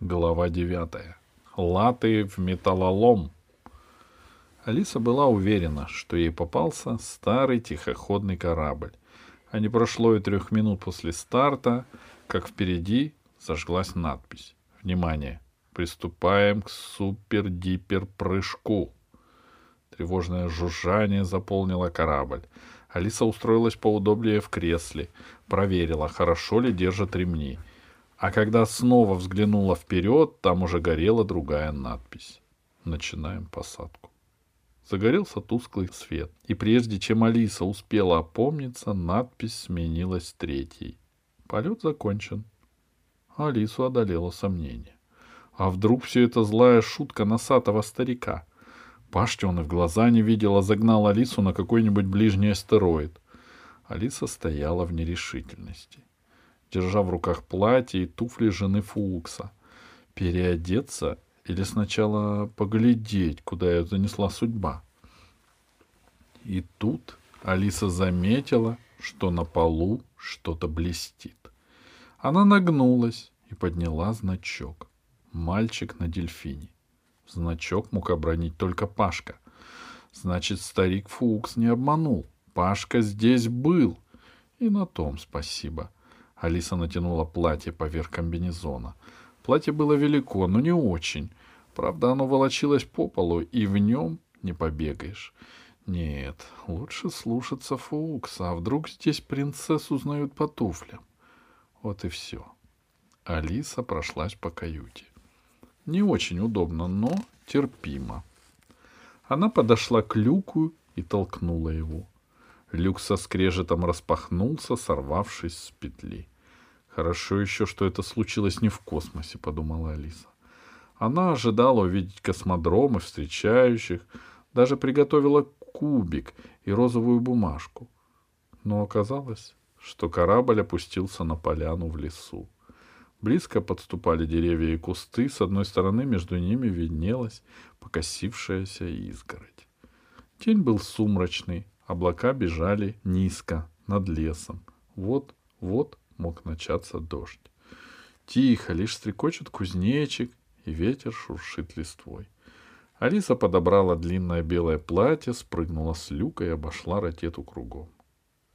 Глава девятая. Латы в металлолом. Алиса была уверена, что ей попался старый тихоходный корабль. А не прошло и трех минут после старта, как впереди зажглась надпись. Внимание! Приступаем к супер-дипер-прыжку. Тревожное жужжание заполнило корабль. Алиса устроилась поудобнее в кресле, проверила, хорошо ли держат ремни — а когда снова взглянула вперед, там уже горела другая надпись. Начинаем посадку. Загорелся тусклый свет, и прежде чем Алиса успела опомниться, надпись сменилась третьей. Полет закончен. Алису одолело сомнение. А вдруг все это злая шутка носатого старика? Пашки он и в глаза не видел, а загнал Алису на какой-нибудь ближний астероид. Алиса стояла в нерешительности держа в руках платье и туфли жены Фукса. Переодеться или сначала поглядеть, куда ее занесла судьба? И тут Алиса заметила, что на полу что-то блестит. Она нагнулась и подняла значок. Мальчик на дельфине. Значок мог обронить только Пашка. Значит, старик Фукс не обманул. Пашка здесь был. И на том спасибо. Алиса натянула платье поверх комбинезона. Платье было велико, но не очень. Правда, оно волочилось по полу, и в нем не побегаешь. Нет, лучше слушаться Фукса, а вдруг здесь принцессу узнают по туфлям. Вот и все. Алиса прошлась по каюте. Не очень удобно, но терпимо. Она подошла к люку и толкнула его. Люк со скрежетом распахнулся, сорвавшись с петли. Хорошо еще, что это случилось не в космосе, подумала Алиса. Она ожидала увидеть космодром и встречающих, даже приготовила кубик и розовую бумажку. Но оказалось, что корабль опустился на поляну в лесу. Близко подступали деревья и кусты, с одной стороны между ними виднелась покосившаяся изгородь. День был сумрачный, Облака бежали низко, над лесом. Вот-вот мог начаться дождь. Тихо, лишь стрекочет кузнечик, и ветер шуршит листвой. Алиса подобрала длинное белое платье, спрыгнула с люка и обошла ракету кругом.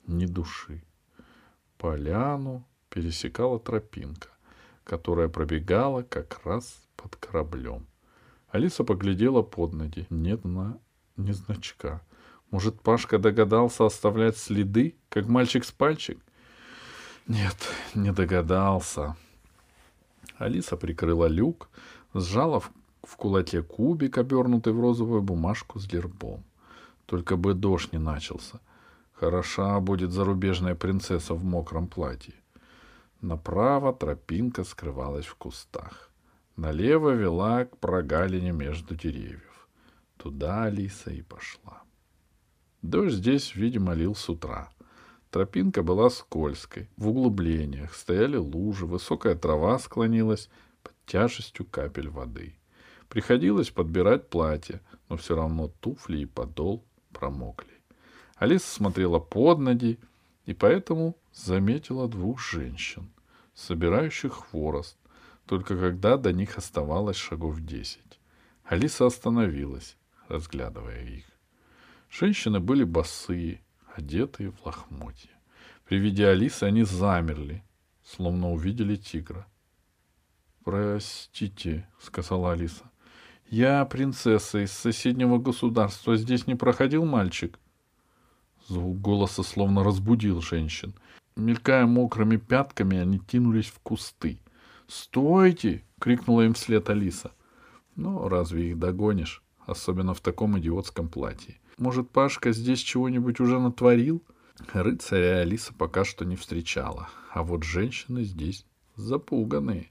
Ни души. Поляну пересекала тропинка, которая пробегала как раз под кораблем. Алиса поглядела под ноги. Нет на... ни значка. Может, Пашка догадался оставлять следы, как мальчик с пальчик? Нет, не догадался. Алиса прикрыла люк, сжала в, в кулаке кубик, обернутый в розовую бумажку с гербом. Только бы дождь не начался. Хороша будет зарубежная принцесса в мокром платье. Направо тропинка скрывалась в кустах. Налево вела к прогалине между деревьев. Туда Алиса и пошла. Дождь здесь, видимо, лил с утра. Тропинка была скользкой. В углублениях стояли лужи, высокая трава склонилась под тяжестью капель воды. Приходилось подбирать платье, но все равно туфли и подол промокли. Алиса смотрела под ноги и поэтому заметила двух женщин, собирающих хворост, только когда до них оставалось шагов десять. Алиса остановилась, разглядывая их. Женщины были босые, одетые в лохмотья. При виде Алисы они замерли, словно увидели тигра. «Простите», — сказала Алиса. «Я принцесса из соседнего государства. Здесь не проходил мальчик?» Звук голоса словно разбудил женщин. Мелькая мокрыми пятками, они кинулись в кусты. «Стойте!» — крикнула им вслед Алиса. «Но разве их догонишь, особенно в таком идиотском платье?» Может, Пашка здесь чего-нибудь уже натворил? Рыцаря Алиса пока что не встречала, а вот женщины здесь запуганные.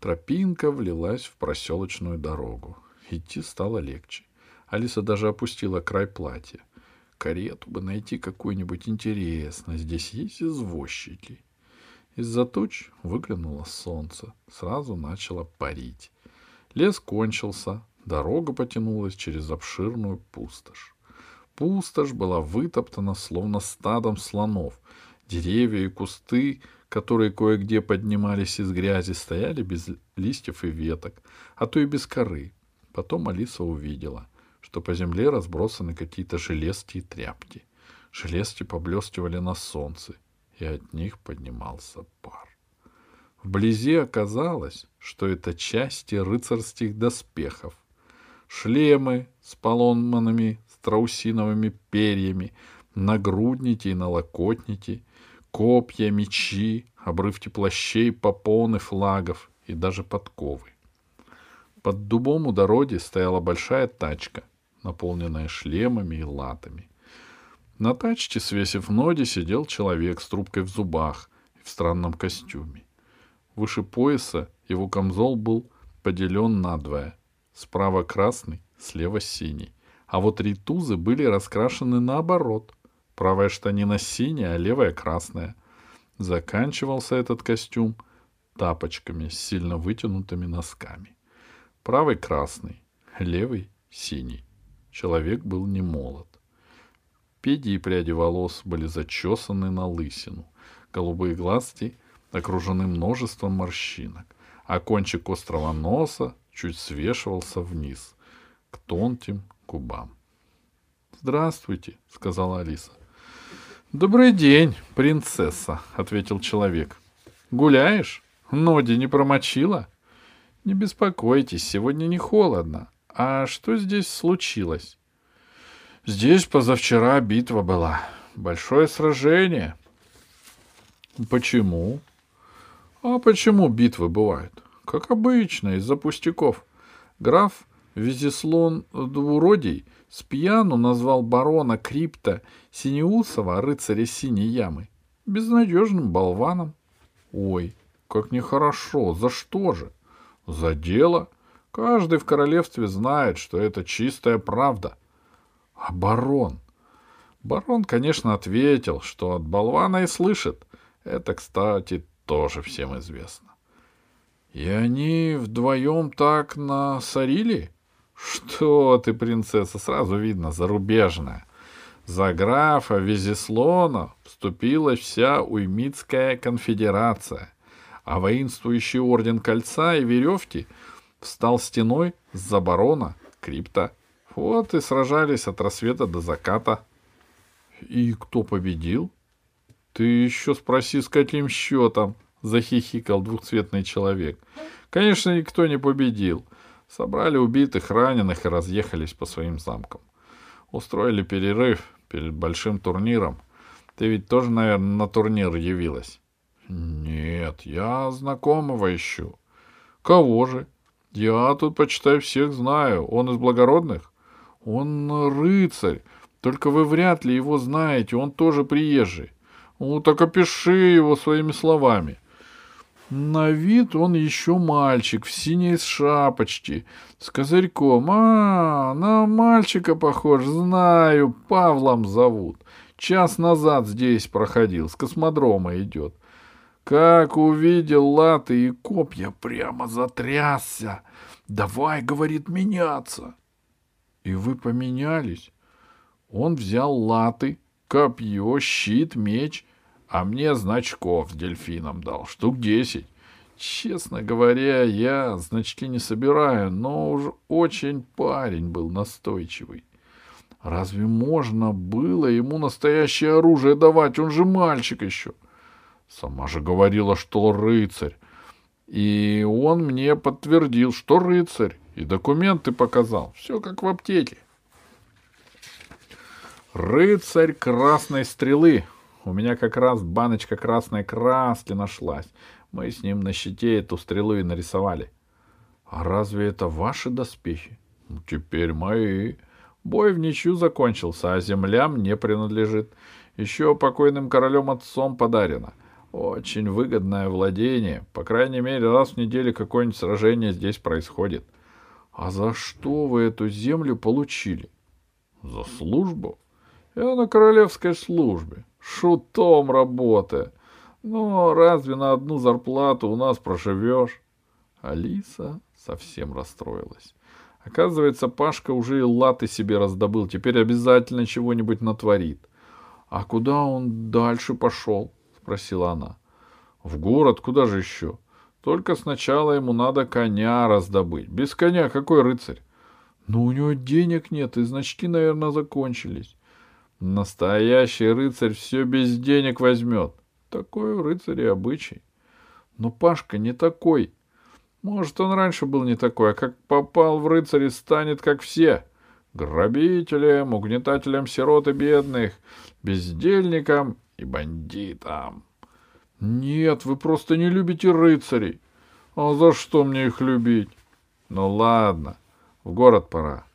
Тропинка влилась в проселочную дорогу. Идти стало легче. Алиса даже опустила край платья. Карету бы найти какую-нибудь интересную. Здесь есть извозчики. Из-за туч выглянуло солнце. Сразу начало парить. Лес кончился. Дорога потянулась через обширную пустошь. Пустошь была вытоптана, словно стадом слонов. Деревья и кусты которые кое-где поднимались из грязи, стояли без листьев и веток, а то и без коры. Потом Алиса увидела, что по земле разбросаны какие-то железки и тряпки. Железки поблескивали на солнце, и от них поднимался пар. Вблизи оказалось, что это части рыцарских доспехов. Шлемы с поломанными страусиновыми перьями, нагрудники и налокотники, копья, мечи, обрывки плащей, попоны, флагов и даже подковы. Под дубом у дороги стояла большая тачка, наполненная шлемами и латами. На тачке, свесив ноги, сидел человек с трубкой в зубах и в странном костюме. Выше пояса его камзол был поделен надвое. Справа красный, слева синий. А вот ритузы были раскрашены наоборот. Правая штанина синяя, а левая красная. Заканчивался этот костюм тапочками с сильно вытянутыми носками. Правый красный, левый синий. Человек был не молод. Педи и пряди волос были зачесаны на лысину. Голубые глазки окружены множеством морщинок, а кончик острого носа чуть свешивался вниз, к тонким губам. «Здравствуйте», — сказала Алиса. «Добрый день, принцесса», — ответил человек. «Гуляешь? Ноги не промочила?» «Не беспокойтесь, сегодня не холодно. А что здесь случилось?» «Здесь позавчера битва была. Большое сражение». «Почему?» «А почему битвы бывают?» «Как обычно, из-за пустяков. Граф Визислон Двуродий с пьяну назвал барона Крипта Синеусова, рыцаря Синей Ямы, безнадежным болваном. Ой, как нехорошо, за что же? За дело. Каждый в королевстве знает, что это чистая правда. А барон? Барон, конечно, ответил, что от болвана и слышит. Это, кстати, тоже всем известно. И они вдвоем так насорили? Что ты, принцесса, сразу видно, зарубежная. За графа Визислона вступила вся Уймитская конфедерация, а воинствующий орден кольца и веревки встал стеной за барона Крипта. Вот и сражались от рассвета до заката. И кто победил? Ты еще спроси, с каким счетом, захихикал двухцветный человек. Конечно, никто не победил. Собрали убитых, раненых и разъехались по своим замкам. Устроили перерыв перед большим турниром. Ты ведь тоже, наверное, на турнир явилась? Нет, я знакомого ищу. Кого же? Я тут, почитай, всех знаю. Он из благородных? Он рыцарь. Только вы вряд ли его знаете. Он тоже приезжий. Ну, так опиши его своими словами. На вид он еще мальчик в синей шапочке, с козырьком. А, на мальчика похож, знаю, Павлом зовут. Час назад здесь проходил, с космодрома идет. Как увидел латы и копья, прямо затрясся. Давай, говорит, меняться. И вы поменялись? Он взял латы, копье, щит, меч — а мне значков с дельфином дал, штук десять. Честно говоря, я значки не собираю, но уж очень парень был настойчивый. Разве можно было ему настоящее оружие давать? Он же мальчик еще. Сама же говорила, что рыцарь. И он мне подтвердил, что рыцарь. И документы показал. Все как в аптеке. Рыцарь красной стрелы, у меня как раз баночка красной краски нашлась. Мы с ним на щите эту стрелу и нарисовали. А разве это ваши доспехи? Ну, теперь мои. Бой в ничью закончился, а земля мне принадлежит. Еще покойным королем отцом подарено. Очень выгодное владение. По крайней мере, раз в неделю какое-нибудь сражение здесь происходит. А за что вы эту землю получили? За службу? Я на королевской службе шутом работая. Но разве на одну зарплату у нас проживешь? Алиса совсем расстроилась. Оказывается, Пашка уже и латы себе раздобыл, теперь обязательно чего-нибудь натворит. — А куда он дальше пошел? — спросила она. — В город куда же еще? Только сначала ему надо коня раздобыть. Без коня какой рыцарь? Но у него денег нет, и значки, наверное, закончились. Настоящий рыцарь все без денег возьмет. Такой у рыцаря обычай. Но Пашка не такой. Может, он раньше был не такой, а как попал в рыцари, станет как все. Грабителем, угнетателем сирот и бедных, бездельником и бандитом. Нет, вы просто не любите рыцарей. А за что мне их любить? Ну ладно, в город пора.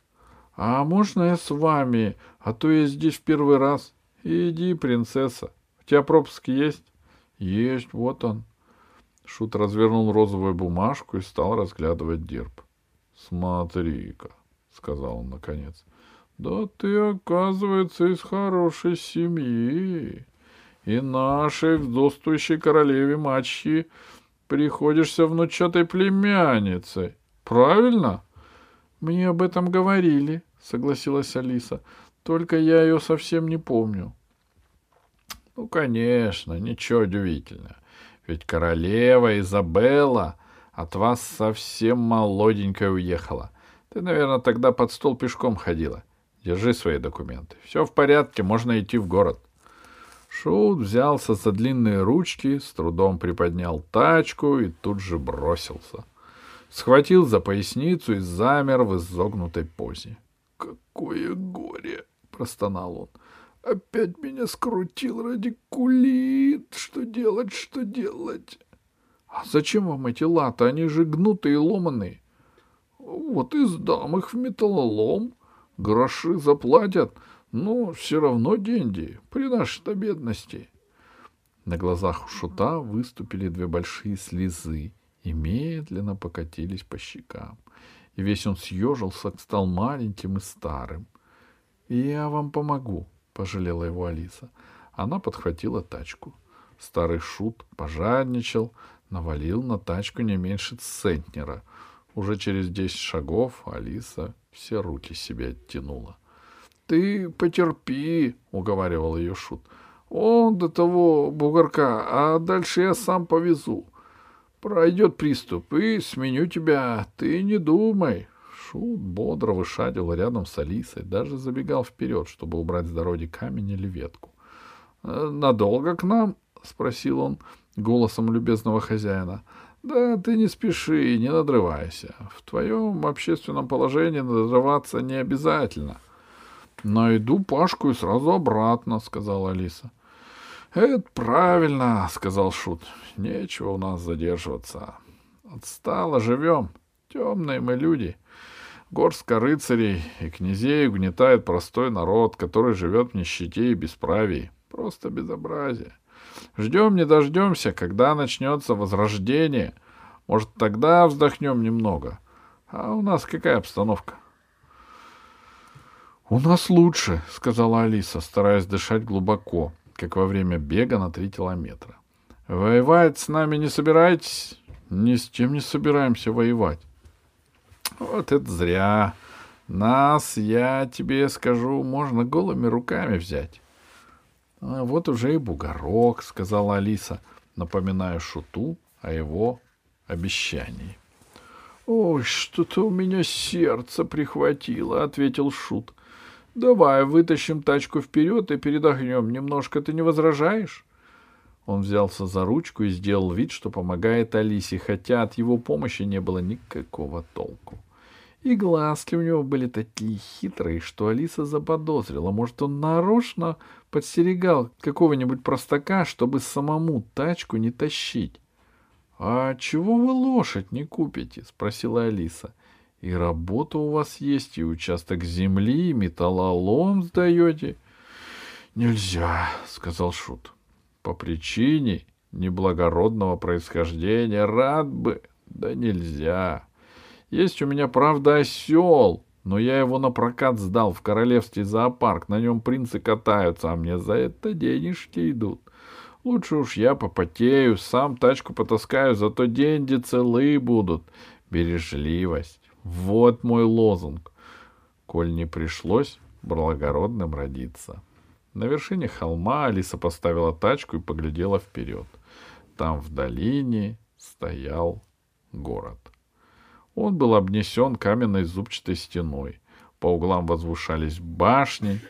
А можно я с вами, а то я здесь в первый раз. Иди, принцесса. У тебя пропуск есть? Есть, вот он. Шут развернул розовую бумажку и стал разглядывать герб. Смотри-ка, сказал он наконец. Да ты, оказывается, из хорошей семьи. И нашей вдовствующей королеве мачхи приходишься внучатой племянницей. Правильно? Мне об этом говорили, согласилась Алиса. Только я ее совсем не помню. Ну, конечно, ничего удивительного. Ведь королева Изабелла от вас совсем молоденькая уехала. Ты, наверное, тогда под стол пешком ходила. Держи свои документы. Все в порядке, можно идти в город. Шут взялся за длинные ручки, с трудом приподнял тачку и тут же бросился. Схватил за поясницу и замер в изогнутой позе. «Какое горе!» — простонал он. Опять меня скрутил радикулит. Что делать, что делать? А зачем вам эти латы? Они же гнутые и ломаные. Вот и сдам их в металлолом. Гроши заплатят, но все равно деньги при нашей-то бедности. На глазах у шута выступили две большие слезы и медленно покатились по щекам. И весь он съежился, стал маленьким и старым. — Я вам помогу, — пожалела его Алиса. Она подхватила тачку. Старый шут пожадничал, навалил на тачку не меньше центнера. Уже через десять шагов Алиса все руки себе оттянула. — Ты потерпи, — уговаривал ее шут. — Он до того бугорка, а дальше я сам повезу. Пройдет приступ, и сменю тебя. Ты не думай. Шут бодро вышагивал рядом с Алисой, даже забегал вперед, чтобы убрать с дороги камень или ветку. «Э, «Надолго к нам?» — спросил он голосом любезного хозяина. «Да ты не спеши, не надрывайся. В твоем общественном положении надрываться не обязательно». «Найду Пашку и сразу обратно», — сказала Алиса. «Это правильно», — сказал Шут. «Нечего у нас задерживаться. Отстало живем. Темные мы люди. Горстка рыцарей и князей угнетает простой народ, который живет в нищете и бесправии. Просто безобразие. Ждем не дождемся, когда начнется возрождение. Может, тогда вздохнем немного. А у нас какая обстановка? — У нас лучше, — сказала Алиса, стараясь дышать глубоко, как во время бега на три километра. — Воевать с нами не собираетесь? — Ни с чем не собираемся воевать. Вот это зря. Нас, я тебе скажу, можно голыми руками взять. А вот уже и бугорок, сказала Алиса, напоминая шуту о его обещании. Ой, что-то у меня сердце прихватило, ответил шут. Давай вытащим тачку вперед и передохнем немножко, ты не возражаешь? Он взялся за ручку и сделал вид, что помогает Алисе, хотя от его помощи не было никакого толку. И глазки у него были такие хитрые, что Алиса заподозрила. Может, он нарочно подстерегал какого-нибудь простака, чтобы самому тачку не тащить. — А чего вы лошадь не купите? — спросила Алиса. — И работа у вас есть, и участок земли, и металлолом сдаете. — Нельзя, — сказал Шут. — По причине неблагородного происхождения рад бы, да нельзя. Есть у меня, правда, осел, но я его на прокат сдал в королевский зоопарк. На нем принцы катаются, а мне за это денежки идут. Лучше уж я попотею, сам тачку потаскаю, зато деньги целые будут. Бережливость. Вот мой лозунг. Коль не пришлось благородным родиться. На вершине холма Алиса поставила тачку и поглядела вперед. там в долине стоял город. Он был обнесен каменной зубчатой стеной. По углам возвышались башни,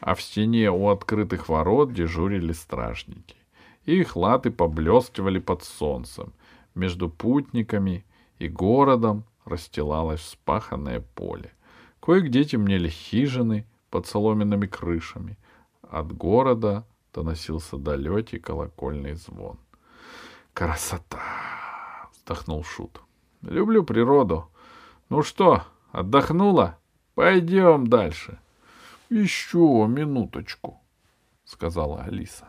а в стене у открытых ворот дежурили стражники. Их латы поблескивали под солнцем. Между путниками и городом расстилалось вспаханное поле. Кое-где темнели хижины под соломенными крышами. От города доносился далекий колокольный звон. «Красота!» — вздохнул Шут. «Люблю природу. Ну что, отдохнула? Пойдем дальше». «Еще минуточку», — сказала Алиса.